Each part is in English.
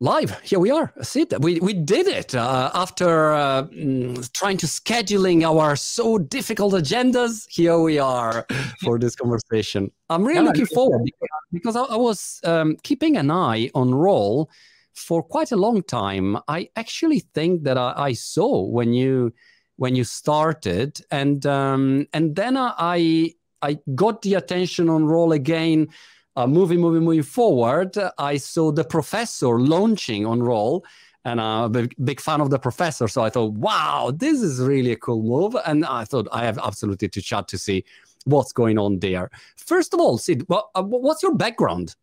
live. Here we are. Sid we, we did it uh, after uh, mm, trying to scheduling our so difficult agendas. Here we are for this conversation. I'm really yeah, looking forward because, i, I was um, keeping an eye on roll for quite a long time. I actually think that i, I saw when you when you started and um, and then i i got the attention on roll again uh, moving, moving, moving forward, I saw the professor launching on Roll, and I'm a big, big fan of the professor. So I thought, wow, this is really a cool move. And I thought I have absolutely to chat to see what's going on there. First of all, Sid, what, uh, what's your background?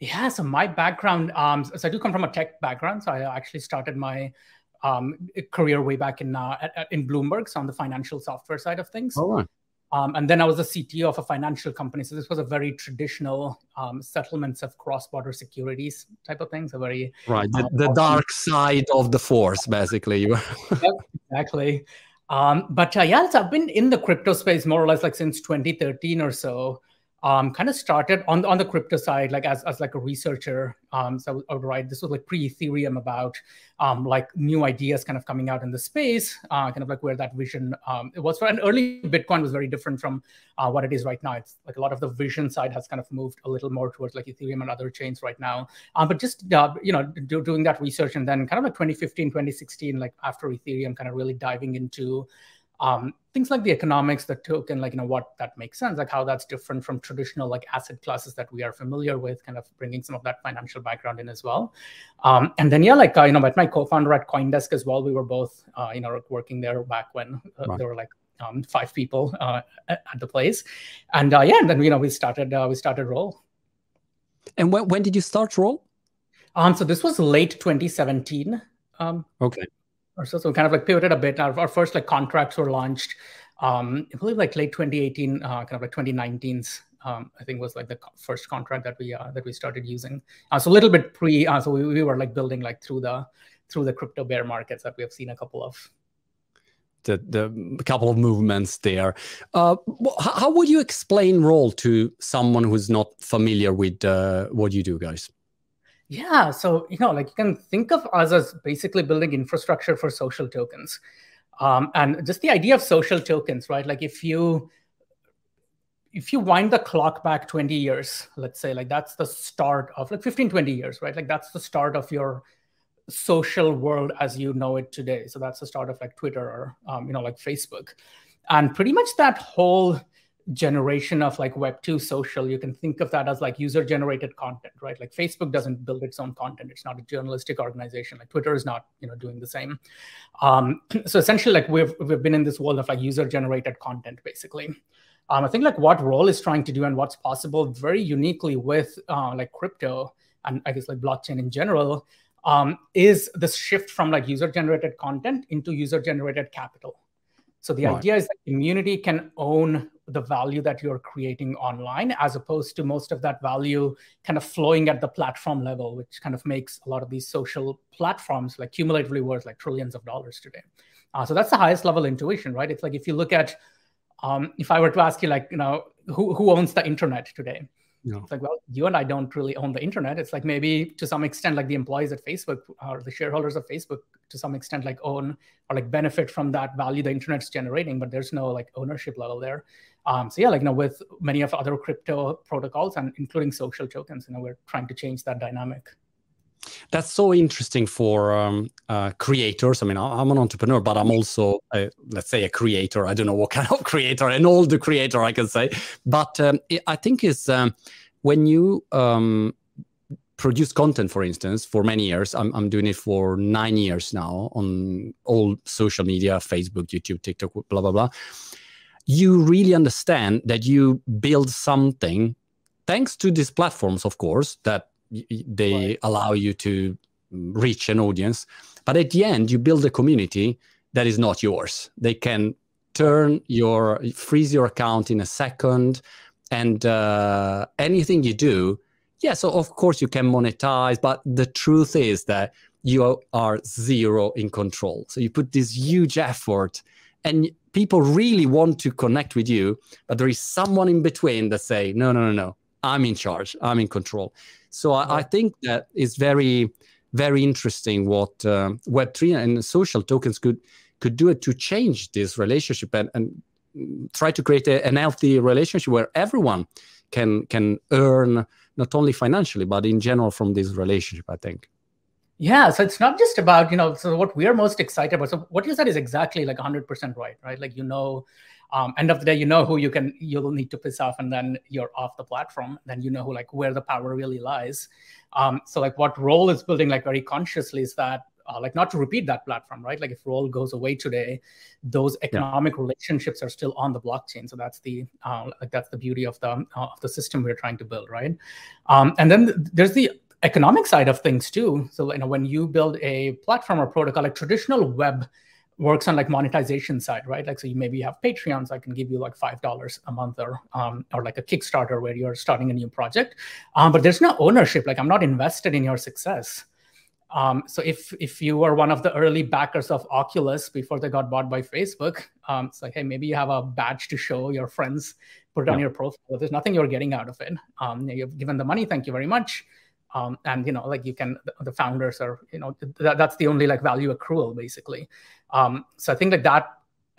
Yeah, so my background, um, so I do come from a tech background. So I actually started my um, career way back in uh, in Bloomberg, so on the financial software side of things. Oh, right. Um, and then I was the CTO of a financial company. So this was a very traditional um, settlements of cross-border securities type of things. A very right, the, um, the dark side of the force, basically. yep, exactly. Um, but uh, yeah, I've been in the crypto space more or less like since 2013 or so um, kind of started on on the crypto side, like as, as like a researcher. Um, so I would write this was like pre Ethereum about um, like new ideas kind of coming out in the space, uh, kind of like where that vision um, it was for. an early Bitcoin was very different from uh, what it is right now. It's like a lot of the vision side has kind of moved a little more towards like Ethereum and other chains right now. Um, but just uh, you know do, doing that research and then kind of like 2015, 2016, like after Ethereum, kind of really diving into um, things like the economics, the token, like you know what that makes sense, like how that's different from traditional like asset classes that we are familiar with, kind of bringing some of that financial background in as well. Um, and then yeah, like uh, you know, met my co-founder at CoinDesk as well. We were both uh, you know working there back when uh, right. there were like um, five people uh, at, at, the place, and uh, yeah, and then you know we started uh, we started Roll. And when when did you start Roll? Um, so this was late 2017. Um, okay or so. So kind of like pivoted a bit. Our, our first like contracts were launched, um, I believe like late 2018, uh, kind of like 2019's. Um, I think was like the first contract that we uh, that we started using. Uh, so a little bit pre. Uh, so we, we were like building like through the through the crypto bear markets that we have seen a couple of. The, the couple of movements there. Uh, how would you explain Roll to someone who's not familiar with uh, what you do, guys? Yeah, so you know, like you can think of us as basically building infrastructure for social tokens, um, and just the idea of social tokens, right? Like if you if you wind the clock back 20 years, let's say, like that's the start of like 15, 20 years, right? Like that's the start of your social world as you know it today. So that's the start of like Twitter or um, you know like Facebook, and pretty much that whole generation of like web 2 social you can think of that as like user generated content right? Like facebook doesn't build its own content. It's not a journalistic organization. Like twitter is not you know doing the same. Um, so essentially like we've we've been in this world of like user generated content basically. Um, i think like what Roll is trying to do and what's possible very uniquely with uh, like crypto and i guess like blockchain in general um, is this shift from like user generated content into user generated capital. So the right. idea is that community can own the value that you're creating online as opposed to most of that value kind of flowing at the platform level which kind of makes a lot of these social platforms like cumulatively worth like trillions of dollars today uh, so that's the highest level intuition right it's like if you look at um, if i were to ask you like you know who, who owns the internet today yeah. It's like, well, you and I don't really own the internet. It's like maybe to some extent, like the employees at Facebook or the shareholders of Facebook to some extent, like own or like benefit from that value the internet's generating, but there's no like ownership level there. Um, so yeah, like you know, with many of other crypto protocols and including social tokens, you know, we're trying to change that dynamic. That's so interesting for um, uh, creators. I mean, I'm an entrepreneur, but I'm also, a, let's say, a creator. I don't know what kind of creator, an old creator, I can say. But um, I think is um, when you um, produce content, for instance, for many years. I'm, I'm doing it for nine years now on all social media, Facebook, YouTube, TikTok, blah blah blah. You really understand that you build something thanks to these platforms, of course, that they right. allow you to reach an audience. But at the end you build a community that is not yours. They can turn your freeze your account in a second and uh, anything you do yeah so of course you can monetize but the truth is that you are zero in control. So you put this huge effort and people really want to connect with you but there is someone in between that say no no no no i'm in charge i'm in control So I, I think that is very very interesting what uh, Web3 and social tokens could could do it to change this relationship and, and try to create a, an healthy relationship where everyone can can earn not only financially but in general from this relationship. I think. Yeah, so it's not just about you know. So what we are most excited about. So what you said is exactly like 100% right, right? Like you know, um, end of the day, you know who you can you'll need to piss off, and then you're off the platform. Then you know who like where the power really lies. Um, so like what Roll is building like very consciously is that uh, like not to repeat that platform, right? Like if Roll goes away today, those economic yeah. relationships are still on the blockchain. So that's the uh, like that's the beauty of the uh, of the system we're trying to build, right? Um, and then th- there's the economic side of things too. So you know when you build a platform or protocol, like traditional web works on like monetization side, right? Like so you maybe have Patreons, I can give you like five dollars a month or um, or like a Kickstarter where you're starting a new project. Um, but there's no ownership. Like I'm not invested in your success. Um, so if if you were one of the early backers of Oculus before they got bought by Facebook, um, it's like hey maybe you have a badge to show your friends, put it yeah. on your profile. There's nothing you're getting out of it. Um, you've given the money, thank you very much. Um, and you know like you can the founders are you know that, that's the only like value accrual basically um, so I think like that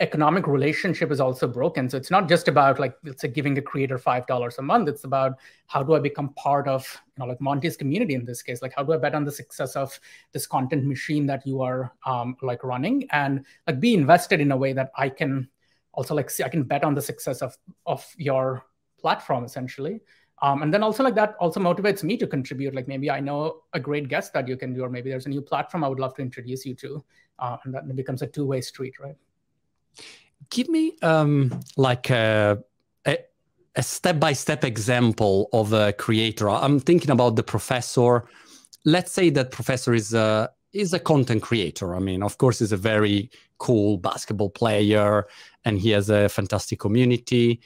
economic relationship is also broken. So it's not just about like let's say giving a creator five dollars a month. It's about how do I become part of you know like Monty's community in this case. Like how do I bet on the success of this content machine that you are um, like running and like be invested in a way that I can also like see I can bet on the success of of your platform essentially. Um, and then also like that also motivates me to contribute. Like maybe I know a great guest that you can do, or maybe there's a new platform I would love to introduce you to uh, and that becomes a two-way street right? Give me um, like a, a, a step-by-step example of a creator. I'm thinking about the professor. Let's say that professor is a is a content creator. I mean of course he's a very cool basketball player and he has a fantastic community.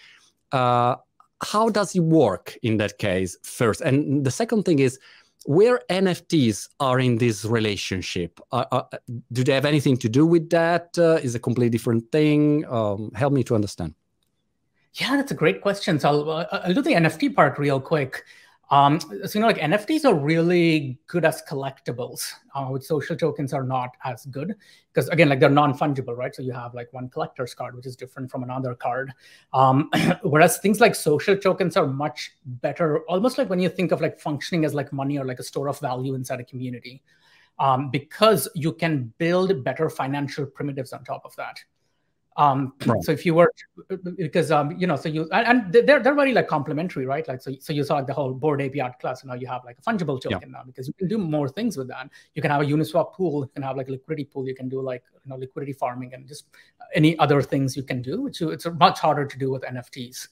Uh, how does he work in that case first and the second thing is where NFTs are in this relationship, do they have anything to do with that? Uh, is a completely different thing? Um, help me to understand. Yeah, that's a great question. So I'll, I'll do the NFT part real quick. Um, so you know, like NFTs are really good as collectibles, uh, which social tokens are not as good because again, like they're non-fungible, right? So you have like one collector's card, which is different from another card. Um, whereas things like social tokens are much better, almost like when you think of like functioning as like money or like a store of value inside a community, um, because you can build better financial primitives on top of that. Um, right. So if you were, because um, you know, so you and they're they're very like complementary, right? Like so, so you saw like the whole Bored Ape class. Now you have like a fungible token yeah. now because you can do more things with that. You can have a Uniswap pool. You can have like a liquidity pool. You can do like you know liquidity farming and just any other things you can do, which it's much harder to do with NFTs.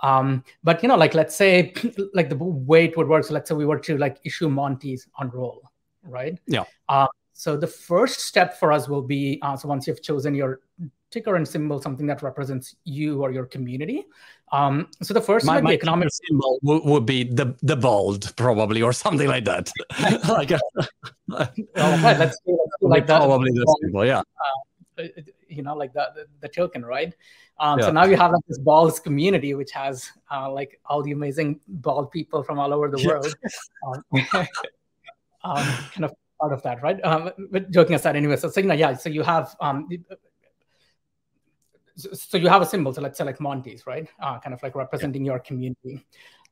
Um, but you know, like let's say like the way it would work. So let's say we were to like issue Monty's on roll, right? Yeah. Uh, so the first step for us will be uh, so once you've chosen your ticker and symbol something that represents you or your community. Um, so the first my, my economic symbol would, would, be the the bold probably or something like that. like a, oh, right, let's do, let's do like that. Probably the symbol, yeah. Uh, you know, like the, the, the token, right? Um, yeah. So now you have like this balls community, which has uh, like all the amazing bald people from all over the world. um, um, kind of part of that, right? Um, but joking aside, anyway. So, so you know, yeah. So you have um, so you have a symbol so let's say like monty's right? Uh, kind of like representing yeah. your community.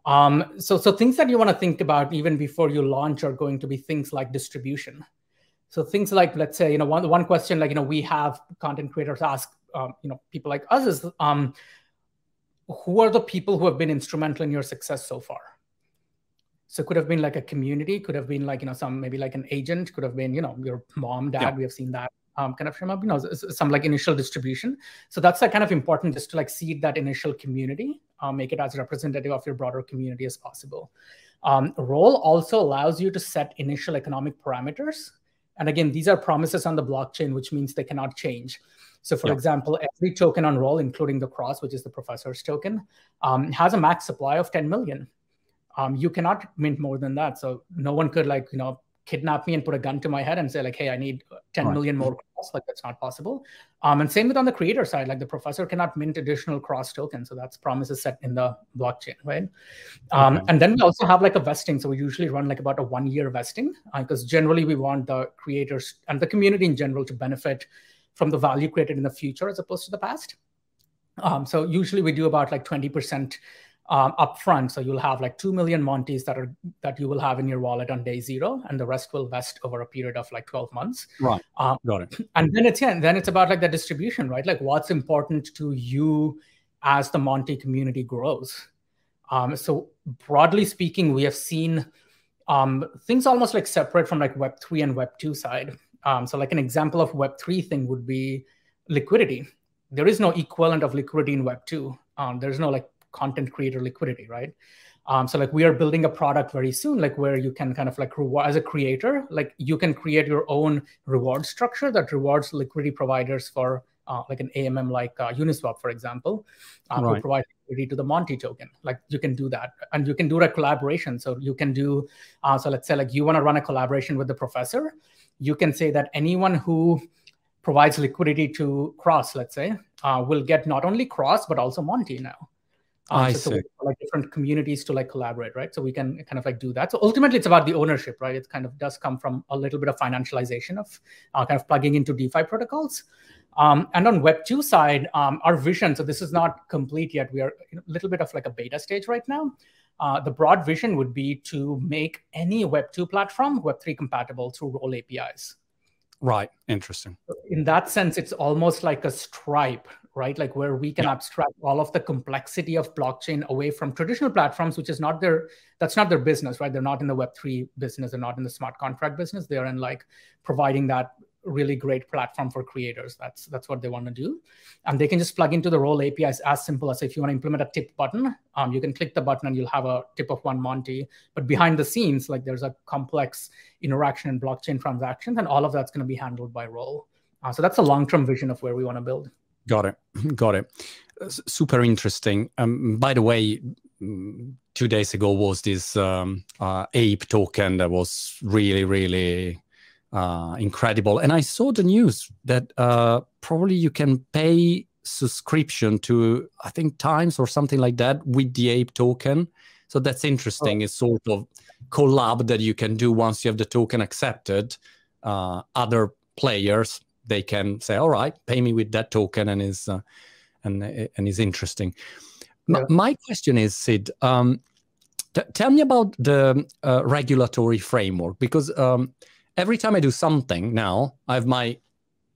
Um, so so things that you want to think about even before you launch are going to be things like distribution. So things like let's say you know one one question like you know we have content creators ask um, you know people like us is um, who are the people who have been instrumental in your success so far? So it could have been like a community could have been like you know some maybe like an agent could have been you know your mom dad yeah. we have seen that um, kind of you know some like initial distribution. So that's like kind of important just to like seed that initial community, uh, make it as representative of your broader community as possible. Um, Roll also allows you to set initial economic parameters. And again, these are promises on the blockchain, which means they cannot change. So, for yeah. example, every token on Roll, including the cross, which is the professor's token, um, has a max supply of 10 million. Um, you cannot mint more than that. So no one could like you know kidnap me and put a gun to my head and say like, "Hey, I need ten right. million more like that's not possible. Um, and same with on the creator side, like the professor cannot mint additional cross tokens. So that's promises set in the blockchain, right? Um, okay. And then we also have like a vesting. So we usually run like about a one year vesting because uh, generally we want the creators and the community in general to benefit from the value created in the future as opposed to the past. Um, so usually we do about like 20% um, upfront. So you'll have like 2 million Monties that are that you will have in your wallet on day zero, and the rest will vest over a period of like 12 months. Right. Um, Got it. And then it's yeah, then it's about like the distribution, right? Like what's important to you as the Monty community grows. Um, so broadly speaking, we have seen um, things almost like separate from like Web three and Web two side. Um, so like an example of Web three thing would be liquidity. There is no equivalent of liquidity in Web two. Um, there's no like content creator liquidity, right? Um, so like we are building a product very soon, like where you can kind of like reward as a creator, like you can create your own reward structure that rewards liquidity providers for uh, like an AMM like uh, Uniswap, for example, uh, right. provide liquidity to the Monty token. Like you can do that, and you can do a collaboration. So you can do, uh, so let's say like you want to run a collaboration with the professor, you can say that anyone who provides liquidity to Cross, let's say, uh, will get not only Cross but also Monty now. Um, I so see. like different communities to like collaborate, right? So we can kind of like do that. So ultimately, it's about the ownership, right? It kind of does come from a little bit of financialization of uh, kind of plugging into DeFi protocols. Um, and on Web two side, um, our vision. So this is not complete yet. We are a little bit of like a beta stage right now. Uh, the broad vision would be to make any Web two platform Web three compatible through Roll APIs. Right. Interesting. In that sense, it's almost like a Stripe, right? Like where we can yeah. abstract all of the complexity of blockchain away from traditional platforms, which is not their that's not their business, right? They're not in the Web three business, they're not in the smart contract business. They're in like providing that really great platform for creators. That's that's what they want to do, and they can just plug into the Roll APIs as simple as if you want to implement a tip button, um, you can click the button and you'll have a tip of one Monty. But behind the scenes, like there's a complex interaction and blockchain transactions, and all of that's going to be handled by Roll. Uh, so that's a long term vision of where we want to build. Got it. Got it. Super interesting. Um, by the way, mm, two days ago was this um, uh, ape token that was really, really uh, incredible. And I saw the news that uh, probably you can pay subscription to I think Times or something like that with the Ape token. So that's interesting. Oh. It's sort of collab that you can do once you have the token accepted. Uh, other players they can say, "All right, pay me with that token," and is uh, and and is interesting. Yeah. My question is, Sid. Um, t- tell me about the uh, regulatory framework because um, every time I do something now, I have my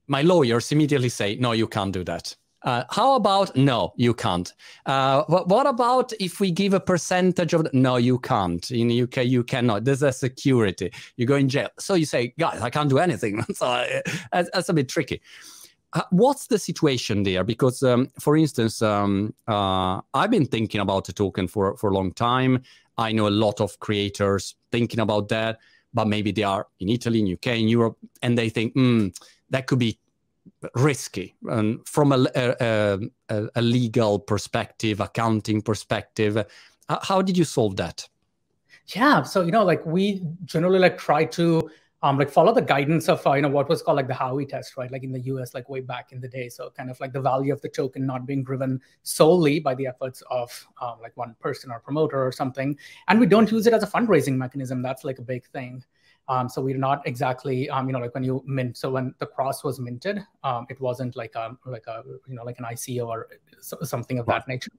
my lawyers immediately say, "No, you can't do that." Uh, how about no, you can't. Uh, what, what, about if we give a percentage of no, you can't. In the UK, you cannot. There's a security. You go in jail. So you say, guys, I can't do anything. so uh, that's, that's, a bit tricky. Uh, what's the situation there? Because, um, for instance, um, uh, I've been thinking about the token for for a long time. I know a lot of creators thinking about that but maybe they are in Italy, in UK, in Europe, and they think mm, that could be risky and from a, a, a, a, legal perspective, accounting perspective. How did you solve that? Yeah, so you know, like we generally like try to um, like follow the guidance of uh, you know what was called like the Howey test, right? Like in the U.S., like way back in the day. So kind of like the value of the token not being driven solely by the efforts of um, like one person or promoter or something, and we don't use it as a fundraising mechanism. That's like a big thing. Um, so we're not exactly, um, you know, like when you mint. So when the cross was minted, um, it wasn't like a like a you know like an ICO or something of that nature.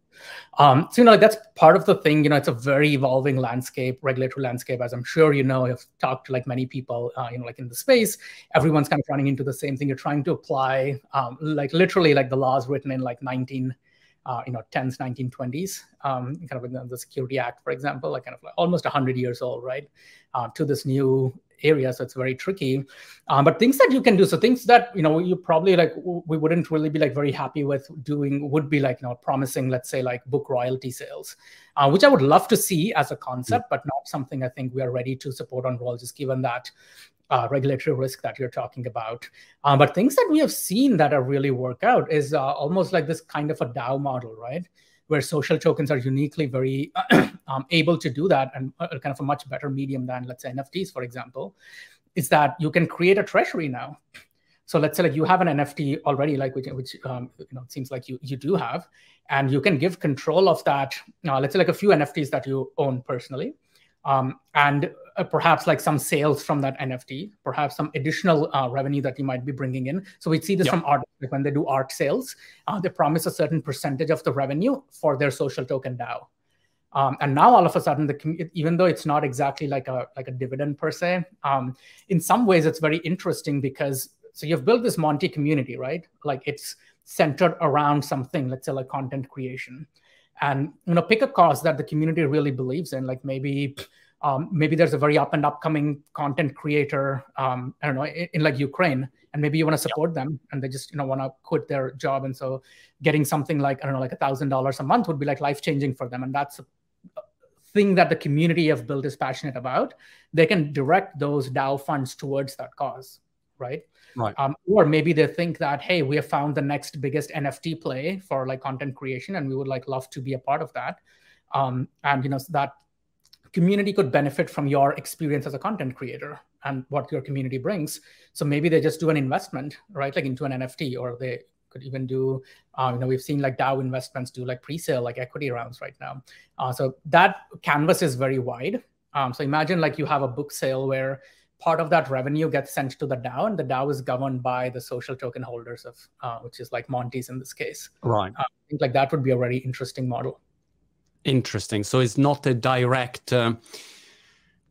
Um, so you know like that's part of the thing. You know, it's a very evolving landscape, regulatory landscape, as I'm sure you know. I've talked to like many people, uh, you know, like in the space. Everyone's kind of running into the same thing. You're trying to apply, um, like literally, like the laws written in like 19 uh, you know 10s 1920s um, kind of the security act for example like kind of like almost 100 years old right uh, to this new area so it's very tricky um, but things that you can do so things that you know you probably like we wouldn't really be like very happy with doing would be like you know promising let's say like book royalty sales uh, which i would love to see as a concept mm-hmm. but not something i think we are ready to support on roll just given that uh, regulatory risk that you're talking about. Uh, but things that we have seen that are really work out is uh, almost like this kind of a DAO model, right? Where social tokens are uniquely very um, able to do that and uh, kind of a much better medium than, let's say, NFTs, for example, is that you can create a treasury now. So let's say like you have an NFT already, like which, which um, you know it seems like you you do have, and you can give control of that. Uh, let's say like a few NFTs that you own personally, um, and uh, perhaps like some sales from that NFT, perhaps some additional uh, revenue that you might be bringing in. So we see this from art, like when they do art sales, uh, they promise a certain percentage of the revenue for their social token DAO. Um, and now all of a sudden, the even though it's not exactly like a like a dividend per se, um, in some ways it's very interesting because so you've built this Monty community, right? Like it's centered around something, let's say like content creation, and you know pick a cause that the community really believes in, like maybe. Um, maybe there's a very up and upcoming content creator, um, I don't know, in, in, like Ukraine, and maybe you want to support them, and they just you know want to quit their job, and so getting something like I don't know, like a thousand dollars a month would be like life changing for them, and that's a thing that the community of build is passionate about, they can direct those DAO funds towards that cause, right? Right. Um, or maybe they think that, hey, we have found the next biggest NFT play for like content creation, and we would like love to be a part of that. Um, and you know so that community could benefit from your experience as a content creator and what your community brings. So maybe they just do an investment, right, like into an NFT, or they could even do uh, you know we've seen like dao investments do like pre-sale like equity rounds right now uh, so that canvas is very wide um, so imagine like you have a book sale where part of that revenue gets sent to the dao and the dao is governed by the social token holders of uh, which is like monty's in this case. Right. Uh, i think like that would be a very interesting model. Interesting. So it's not a direct uh,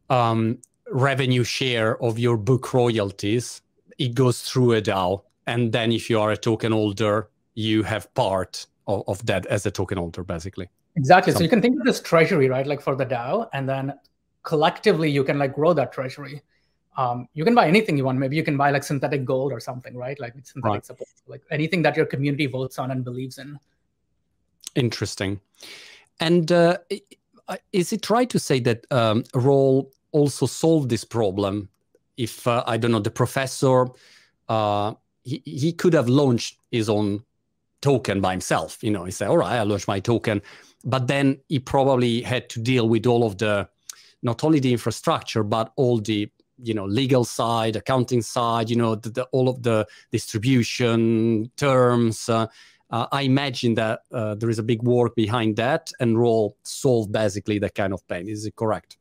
um, revenue share of your book royalties. It goes through a dao and then if you are a token holder you have part of, of that as a token holder basically. Exactly. So you can think of this treasury right like for the dao and then collectively you can like grow that treasury um, you can buy anything you want maybe you can buy like synthetic gold or something right like synthetic right. support like anything that your community votes on and believes in interesting and uh, is it right to say that um, Roll also solved this problem if uh, i don't know the professor uh, he, he could have launched his own token by himself. You know, he said, all right, I launched my token. But then he probably had to deal with all of the, not only the infrastructure, but all the, you know, legal side, accounting side, you know, the, the, all of the distribution terms. Uh, uh, I imagine that uh, there is a big work behind that and Roll solve basically that kind of pain. Is it correct?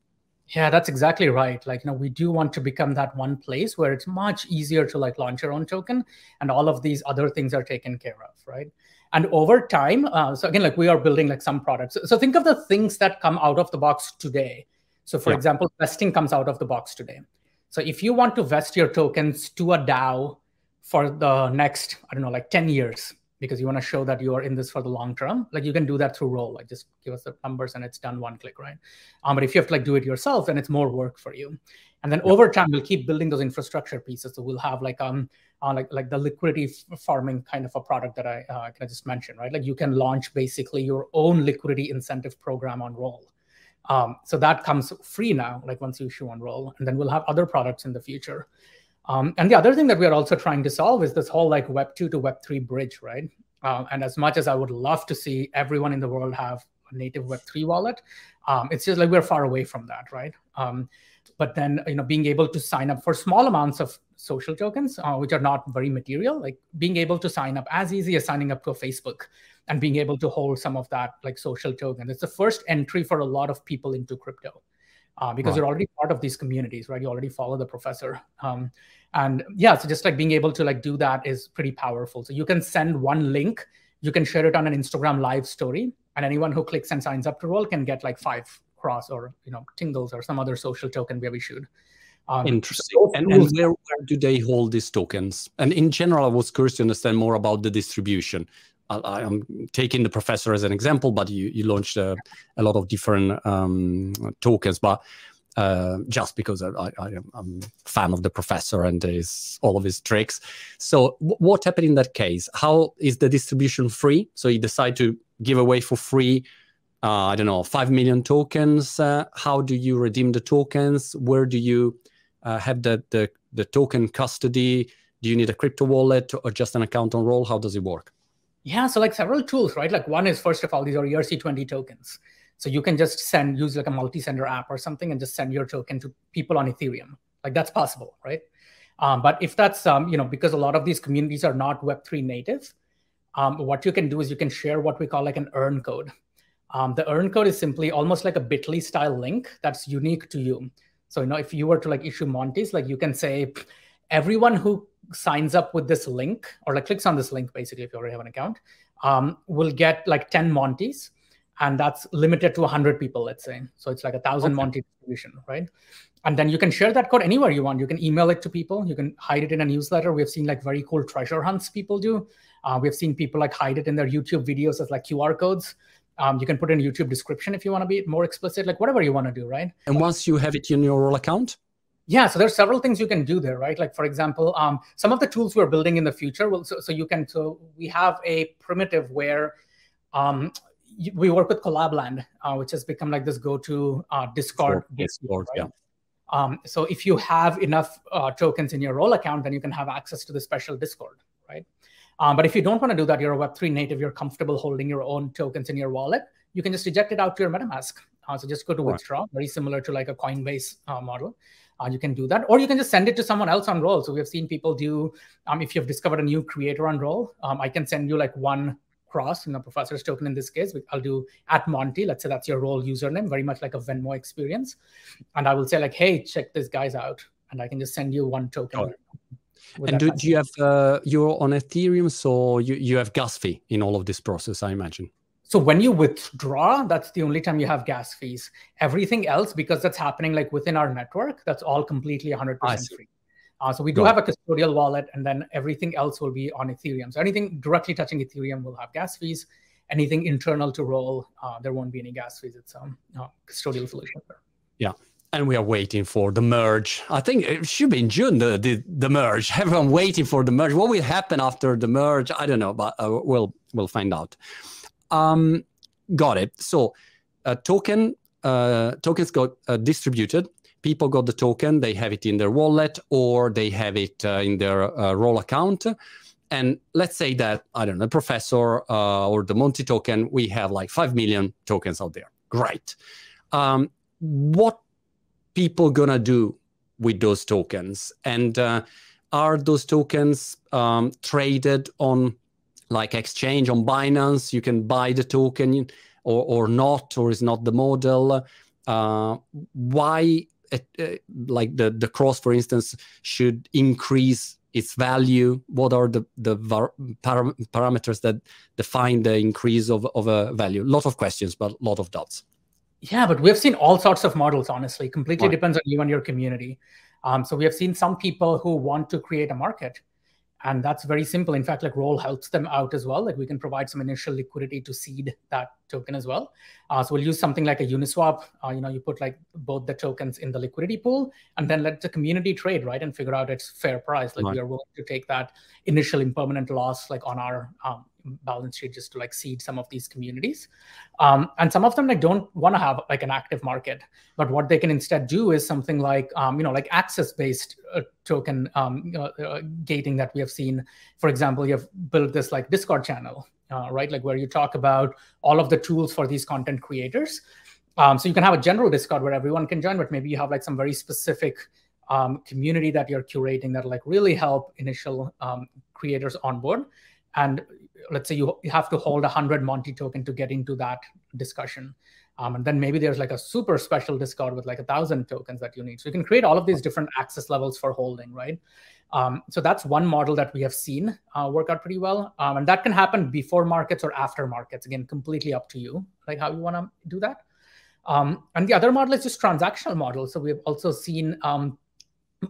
Yeah, that's exactly right. Like, you know, we do want to become that one place where it's much easier to like launch your own token and all of these other things are taken care of, right? And over time, uh, so again, like we are building like some products. So think of the things that come out of the box today. So for yeah. example, vesting comes out of the box today. So if you want to vest your tokens to a DAO for the next, I don't know, like 10 years, because you want to show that you are in this for the long term like you can do that through roll like just give us the numbers and it's done one click right? Um, but if you have to like do it yourself then it's more work for you. And then over time we'll keep building those infrastructure pieces. So we'll have like um uh, like like the liquidity farming kind of a product that i uh, can I just mention right? Like you can launch basically your own liquidity incentive program on roll um, so that comes free now like once you issue on roll and then we'll have other products in the future um, and the other thing that we are also trying to solve is this whole like Web 2 to Web 3 bridge, right? Uh, and as much as I would love to see everyone in the world have a native Web 3 wallet, um, it's just like we're far away from that, right? Um, but then, you know, being able to sign up for small amounts of social tokens, uh, which are not very material, like being able to sign up as easy as signing up to a Facebook and being able to hold some of that like social token. It's the first entry for a lot of people into crypto. Uh, because right. you're already part of these communities, right? You already follow the professor. Um, and yeah so just like being able to like do that is pretty powerful so you can send one link you can share it on an instagram live story and anyone who clicks and signs up to roll can get like five cross or you know tingles or some other social token we have issued um, Interesting. So and, and where, where, do they hold these tokens? And in general, I was curious to understand more about the distribution. I, am taking the professor as an example, but you, you launched a, a lot of different um, tokens. But uh, just because I, I, am a fan of the professor and his, all of his tricks. So, w- what happened in that case? How is the distribution free? So, you decide to give away for free, uh, I don't know, 5 million tokens. Uh, how do you redeem the tokens? Where do you uh, have the, the, the token custody? Do you need a crypto wallet or just an account on roll? How does it work? Yeah, so like several tools, right? Like one is first of all, these are ERC20 tokens. So you can just send, use like a multi-sender app or something and just send your token to people on Ethereum. Like that's possible, right? Um, but if that's um, you know because a lot of these communities are not Web3 native, um, what you can do is you can share what we call like an earn code. Um, the earn code is simply almost like a Bitly style link that's unique to you. So you know if you were to like issue Monties, like you can say everyone who signs up with this link or like clicks on this link basically if you already have an account um, will get like 10 Monties and that's limited to 100 people let's say. So it's like a thousand okay. monty distribution right? And then you can share that code anywhere you want. You can email it to people. You can hide it in a newsletter. We've seen like very cool treasure hunts people do. Uh, we've seen people like hide it in their youtube videos as like qr codes. Um, you can put in a youtube description if you want to be more explicit like whatever you want to do right? And once you have it in your Roll account yeah so there's several things you can do there right like for example um, some of the tools we're building in the future will so, so you can so we have a primitive where um, we work with Collabland, uh, which has become like this go-to uh, Discord. Discord, right? yeah. Um, so if you have enough uh, tokens in your Roll account, then you can have access to the special Discord, right? Um, but if you don't want to do that, you're a Web3 native, you're comfortable holding your own tokens in your wallet, you can just eject it out to your MetaMask. Uh, so just go to right. withdraw, very similar to like a Coinbase uh, model. Uh, you can do that, or you can just send it to someone else on Roll. So we have seen people do. Um, if you've discovered a new creator on Roll, um, I can send you like one cross, you know, professor's token in this case. I'll do at Monty. Let's say that's your Roll username, very much like a Venmo experience. And I will say like, hey, check this guys out, and I can just send you one token. Oh. And do, do, you have uh, you're on Ethereum, so you you have gas fee in all of this process, I imagine. So when you withdraw, that's the only time you have gas fees. Everything else, because that's happening like within our network, that's all completely 100% free. Uh, so we do have a custodial wallet, and then everything else will be on Ethereum. So anything directly touching Ethereum will have gas fees. Anything internal to Roll, uh, there won't be any gas fees. It's um, a custodial solution. there. Yeah, and we are waiting for the merge. I think it should be in June the the, the merge. Everyone waiting for the merge. What will happen after the merge? I don't know, but uh, we'll we'll find out. Um, got it. So, uh, token uh, tokens got uh, distributed people got the token, they have it in their wallet or they have it uh, in their uh, Roll account. And let's say that, I don't know, professor uh, or the Monty token, we have like 5 million tokens out there. Great. Um, what people gonna do with those tokens? And uh, are those tokens um, traded on like exchange on Binance? You can buy the token or, or not, or is not the model? Uh, why uh, like the the cross, for instance, should increase its value? What are the the param parameters that define the increase of of a value? A lot of questions, but a lot of doubts. Yeah, but we've seen all sorts of models. Honestly, completely right. depends on you and your community. Um, so we have seen some people who want to create a market and that's very simple. In fact like roll helps them out as well. Like we can provide some initial liquidity to seed that token as well uh, so we'll use something like a uniswap. Uh, you know you put like both the tokens in the liquidity pool and then let the community trade right and figure out its fair price. Like right. we are willing to take that initial impermanent loss like on our um, balance sheet just to like seed some of these communities. Um, and some of them like don't want to have like an active market. But what they can instead do is something like um, you know like access based uh, token um, uh, uh, gating that we have seen. For example you have built this like discord channel uh, right? Like where you talk about all of the tools for these content creators. Um, so you can have a general discord where everyone can join but maybe you have like some very specific um, community that you're curating that like really help initial um, creators on board and let's say you, you have to hold a 100 monty token to get into that discussion um, and then maybe there's like a super special discord with like a thousand tokens that you need. So you can create all of these different access levels for holding right? Um, so that's one model that we have seen uh, work out pretty well. Um, and that can happen before markets or after markets. Again completely up to you like how you want to do that. Um, and the other model is just transactional model so we've also seen um,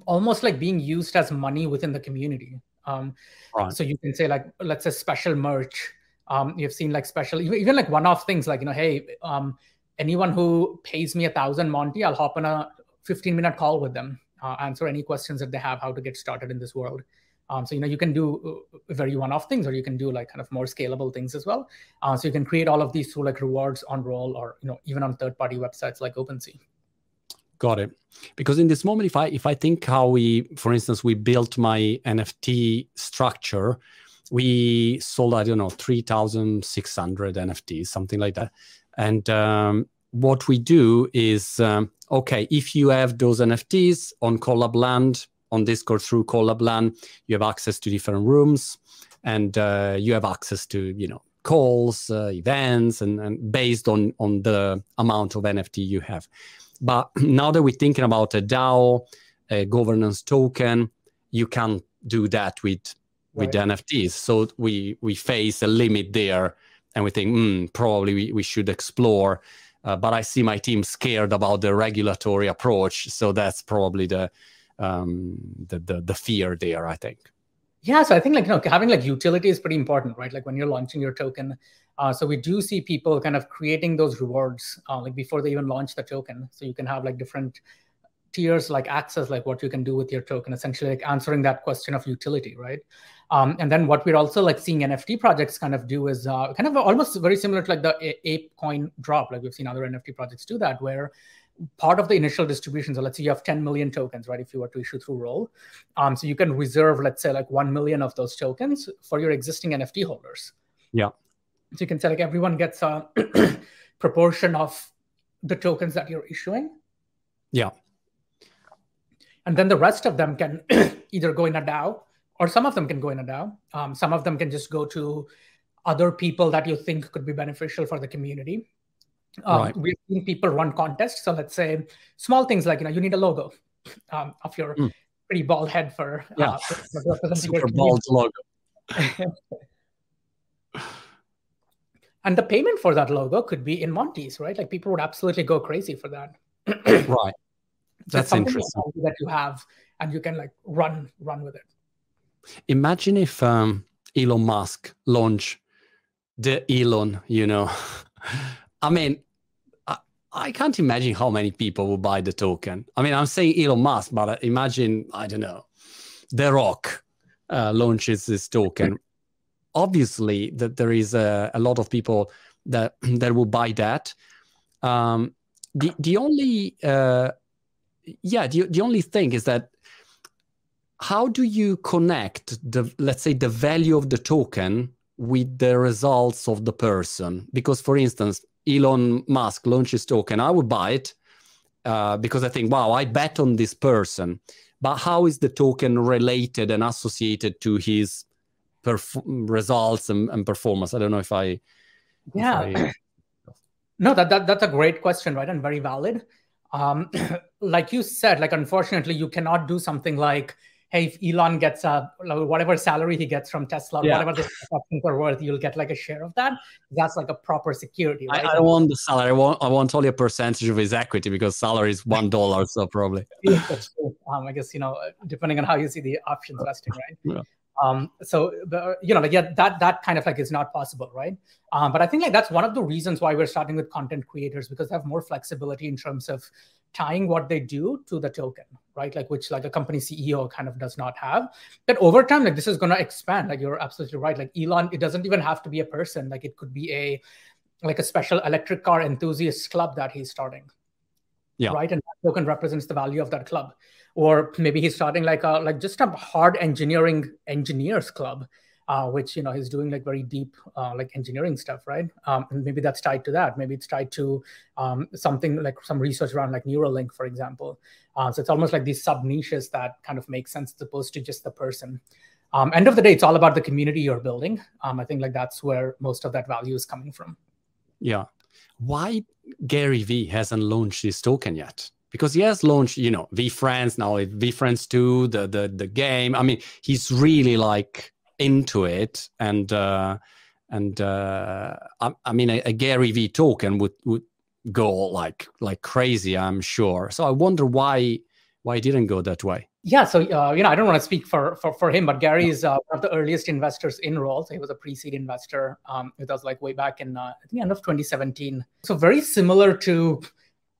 almost like being used as money within the community. Um, right. So you can say like, let's say special merch. Um, you've seen like special, even like one-off things like, you know, hey, um, anyone who pays me a thousand Monty, I'll hop on a 15 minute call with them, uh, answer any questions that they have, how to get started in this world. Um, so, you know, you can do uh, very one-off things, or you can do like kind of more scalable things as well. Uh, so you can create all of these through like rewards on Roll, or you know, even on third-party websites like OpenSea. Got it. Because in this moment, if I if I think how we, for instance, we built my NFT structure, we sold I don't know three thousand six hundred NFTs, something like that. And um, what we do is um, okay, if you have those NFTs on Collab Land, on Discord through Collabland, you have access to different rooms, and uh, you have access to you know calls, uh, events, and, and based on on the amount of NFT you have. But now that we're thinking about a DAO, a governance token, you can't do that with with right. NFTs. So we we face a limit there, and we think mm, probably we, we should explore. Uh, but I see my team scared about the regulatory approach, so that's probably the um, the, the the fear there. I think. Yeah, so I think like you know having like utility is pretty important, right? Like when you're launching your token. Uh, so we do see people kind of creating those rewards uh, like before they even launch the token. So you can have like different tiers like access like what you can do with your token essentially like answering that question of utility right um, and then what we're also like seeing nft projects kind of do is uh, kind of almost very similar to like the ape coin drop. Like we've seen other nft projects do that where part of the initial distribution so let's say you have 10 million tokens right if you were to issue through roll um, so you can reserve let's say like 1 million of those tokens for your existing nft holders. Yeah. So you can say like everyone gets a proportion of the tokens that you're issuing. Yeah. And then the rest of them can either go in a DAO or some of them can go in a DAO. Um, some of them can just go to other people that you think could be beneficial for the community. Um, right. We've seen people run contests. So let's say small things like you know you need a logo um, of your mm. pretty bald head for yeah, uh, super bald logo. and the payment for that logo could be in Monties, right? Like people would absolutely go crazy for that. right. That's interesting. That you have, and you can like run run with it. Imagine if um, Elon Musk launch the Elon. You know, I mean, I, I can't imagine how many people will buy the token. I mean, I'm saying Elon Musk, but uh, imagine I don't know, The Rock uh, launches this token. Obviously, that there is a, a lot of people that that will buy that. Um, the the only uh, yeah, the, the only thing is that how do you connect the let's say the value of the token with the results of the person? Because for instance, Elon Musk launches token, I would buy it uh, because I think, wow, I bet on this person. But how is the token related and associated to his perf- results and, and, performance? I don't know if I. Yeah. If I... no, that, that that's a great question, right, and very valid um, like you said, like unfortunately, you cannot do something like, hey, if Elon gets a whatever salary he gets from Tesla, yeah. whatever the options are worth, you'll get like a share of that. That's like a proper security. Right? I, I, don't want the salary. I want I want only a percentage of his equity because salary is one dollar, so probably. Yeah, um, I guess you know, depending on how you see the options vesting, right? Yeah. Um, so the, you know, like yeah, that that kind of like is not possible, right? Um, but I think like that's one of the reasons why we're starting with content creators because they have more flexibility in terms of tying what they do to the token, right? Like which like a company CEO kind of does not have. But over time, like this is going to expand. Like you're absolutely right. Like Elon, it doesn't even have to be a person. Like it could be a like a special electric car enthusiast club that he's starting. Yeah. Right. And that token represents the value of that club or maybe he's starting like a like just a hard engineering engineers club uh, which you know he's doing like very deep uh, like engineering stuff right? Um, and maybe that's tied to that. Maybe it's tied to um, something like some research around like neuralink for example. Uh, so it's almost like these sub niches that kind of make sense as opposed to just the person. Um, end of the day it's all about the community you're building. Um, i think like that's where most of that value is coming from. Yeah. Why gary vee hasn't launched this token yet? Because he has launched, you know, VeeFriends now, VeeFriends 2, the the the game. I mean, he's really like into it, and uh, and uh, I, I mean, a, a Gary V token would would go like like crazy, I'm sure. So I wonder why why it didn't go that way. Yeah, so uh, you know, I don't want to speak for for, for him, but Gary is uh, one of the earliest investors in Roll. So he was a pre-seed investor um, with us, like way back in uh, I think end of 2017. So very similar to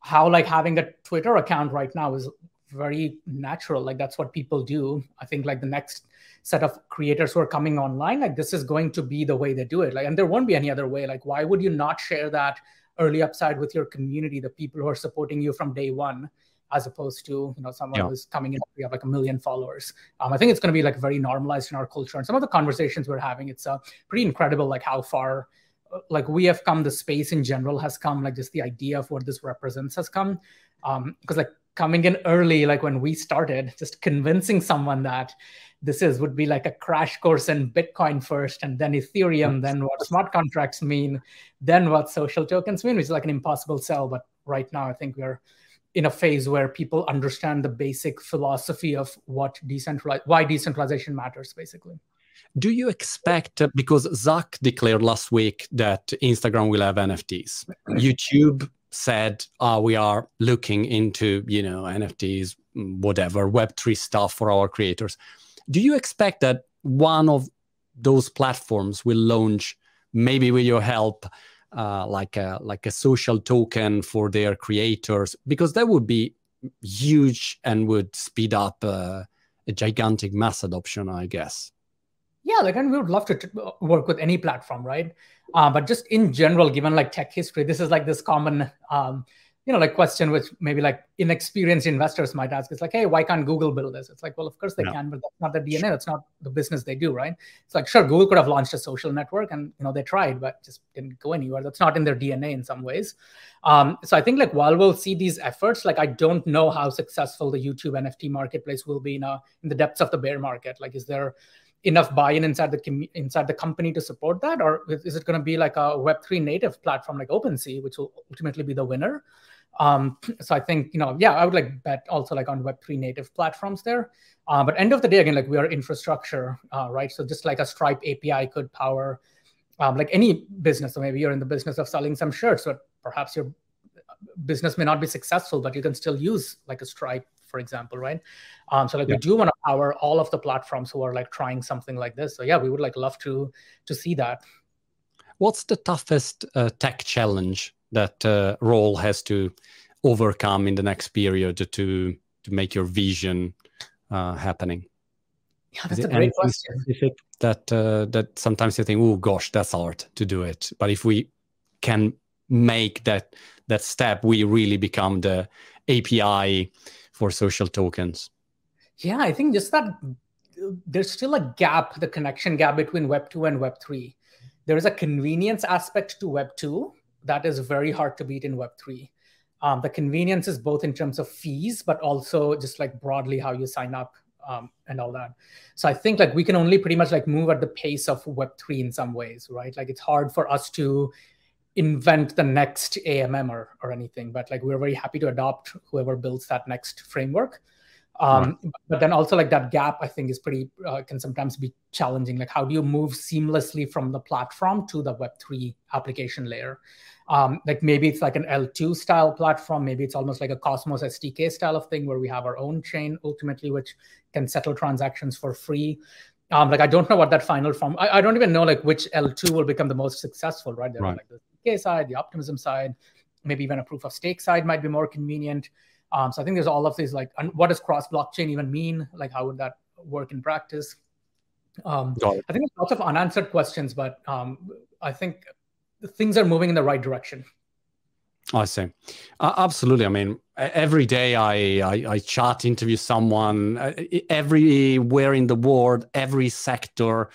how like having a Twitter account right now is very natural. Like that's what people do. I think like the next set of creators who are coming online, like this is going to be the way they do it. Like, and there won't be any other way. Like, why would you not share that early upside with your community, the people who are supporting you from day one? as opposed to you know someone yeah. who's coming in we have like a million followers um, i think it's going to be like very normalized in our culture and some of the conversations we're having it's uh, pretty incredible like how far like we have come the space in general has come like just the idea of what this represents has come um because like coming in early, like when we started, just convincing someone that this is would be like a crash course in Bitcoin first, and then Ethereum, then what smart contracts mean, then what social tokens mean, which is like an impossible sell. But right now, I think we're in a phase where people understand the basic philosophy of what decentralized why decentralization matters, basically. Do you expect because Zuck declared last week that Instagram will have NFTs? YouTube said, oh, we are looking into, you know, NFTs, whatever, Web3 stuff for our creators. Do you expect that one of those platforms will launch, maybe with your help, uh, like a like a social token for their creators? Because that would be huge and would speed up uh, a gigantic mass adoption, I guess. Yeah, like, and we would love to t- work with any platform, right? Uh, but just in general, given like tech history, this is like this common, um, you know, like question which maybe like inexperienced investors might ask. It's like, hey, why can't Google build this? It's like, well, of course they can, but that's not their DNA. That's not the business they do, right? It's like, sure, Google could have launched a social network, and you know they tried, but just didn't go anywhere. That's not in their DNA in some ways. Um, so I think like while we'll see these efforts, like I don't know how successful the YouTube NFT marketplace will be in a, in the depths of the bear market. Like, is there enough buy-in inside the inside the company to support that, or is it going to be like a Web3 native platform like OpenSea, which will ultimately be the winner? Um, so I think you know, yeah, I would like bet also like on Web3 native platforms there. Uh, but end of the day, again, like we are infrastructure, uh, right? So just like a Stripe API could power um, like any business. So maybe you're in the business of selling some shirts, but perhaps your business may not be successful, but you can still use like a Stripe for example, right? Um, so like yeah. we do want to power all of the platforms who are like trying something like this. So yeah, we would like love to to see that. What's the toughest uh, tech challenge that uh, Roll has to overcome in the next period to to make your vision uh, happening? Yeah, that's a great question. That uh, that sometimes you think, oh gosh, that's hard to do it. But if we can make that that step, we really become the API for social tokens? Yeah, I think just that there's still a gap, the connection gap between Web 2 and Web 3. There is a convenience aspect to Web 2 that is very hard to beat in Web 3. Um, the convenience is both in terms of fees, but also just like broadly how you sign up um, and all that. So I think like we can only pretty much like move at the pace of Web three in some ways, right? Like it's hard for us to invent the next AMM or, or anything, but like we're very happy to adopt whoever builds that next framework. Um, right. But then also like that gap, I think is pretty uh, can sometimes be challenging. Like how do you move seamlessly from the platform to the Web three application layer? Um, like maybe it's like an L2 style platform, maybe it's almost like a Cosmos SDK style of thing where we have our own chain ultimately, which can settle transactions for free. Um, like I don't know what that final form. I, I, don't even know like which L2 will become the most successful, right? There right. like SDK side, the optimism side, maybe even a proof of stake side might be more convenient. Um, so I think there's all of these like, what does cross blockchain even mean? Like, how would that work in practice? Um, I think there's lots of unanswered questions, but um, I think things are moving in the right direction. I see. Uh, absolutely. I mean, every day I, I, I chat, interview someone, uh, everywhere in the world, every sector,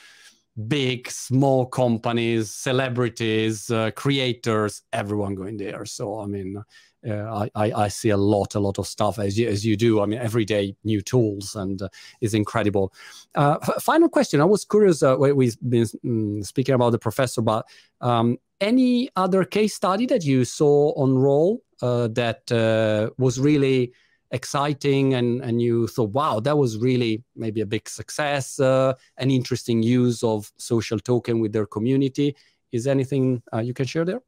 big, small companies, celebrities, uh, creators, everyone going there. So I mean, uh, I, I see a lot, a lot of stuff as you, as you do. I mean, every day new tools and uh, is incredible. Uh, final question. I was curious. Uh, we've been mm, speaking about the professor, but um, any other case study that you saw on Roll uh, that uh, was really exciting and and you thought wow that was really maybe a big success uh, an interesting use of social token with their community. Is anything uh, you can share there?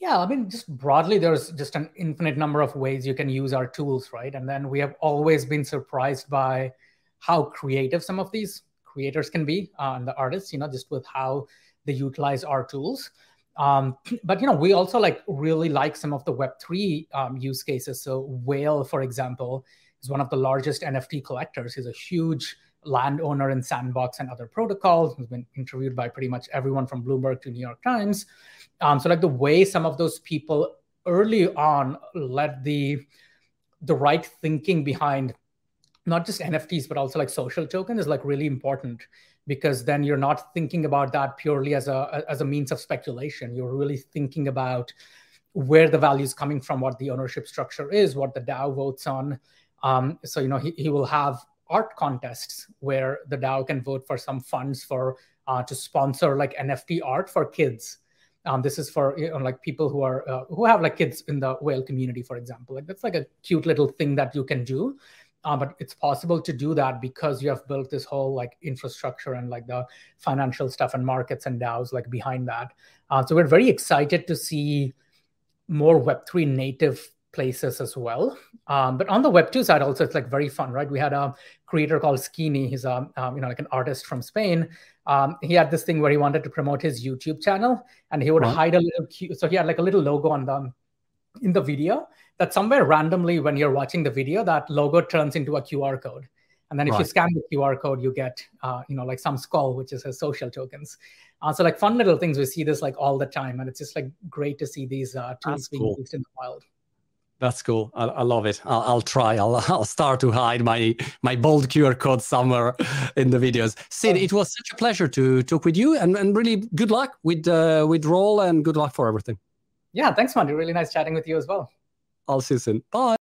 Yeah i mean just broadly there's just an infinite number of ways you can use our tools right? And then we have always been surprised by how creative some of these creators can be uh, and the artists you know just with how they utilize our tools um, but you know, we also like really like some of the Web three um, use cases. So Whale, for example, is one of the largest NFT collectors. He's a huge landowner in Sandbox and other protocols. He's been interviewed by pretty much everyone from Bloomberg to New York Times. Um, so like the way some of those people early on led the the right thinking behind not just NFTs but also like social token is like really important because then you're not thinking about that purely as a as a means of speculation you're really thinking about where the value is coming from, what the ownership structure is, what the DAO votes on. Um, so you know he, he will have art contests where the DAO can vote for some funds for uh, to sponsor like NFT art for kids. Um, this is for you know, like people who are uh, who have like kids in the whale community, for example. Like that's like a cute little thing that you can do. Uh, but it's possible to do that because you have built this whole like infrastructure and like the financial stuff and markets and DAOs like behind that. Uh, so we're very excited to see more Web3 native places as well. Um, but on the Web2 side, also it's like very fun, right? We had a creator called Skini. He's a um, you know like an artist from Spain. Um, he had this thing where he wanted to promote his YouTube channel, and he would hide a little. So he had like a little logo on the in the video that somewhere randomly when you're watching the video, that logo turns into a QR code. And then if right. you scan the QR code, you get, uh, you know, like some skull, which is his social tokens. Uh, so like fun little things, we see this like all the time. And it's just like great to see these uh, tools That's being cool. used in the wild. That's cool. I, I love it. I'll, I'll, try. I'll, I'll start to hide my my bold QR code somewhere in the videos. Sid, it was such a pleasure to talk with you, and, and really good luck with uh, with Roll, and good luck for everything. Yeah, thanks, man. Really nice chatting with you as well. I'll see you soon. Bye.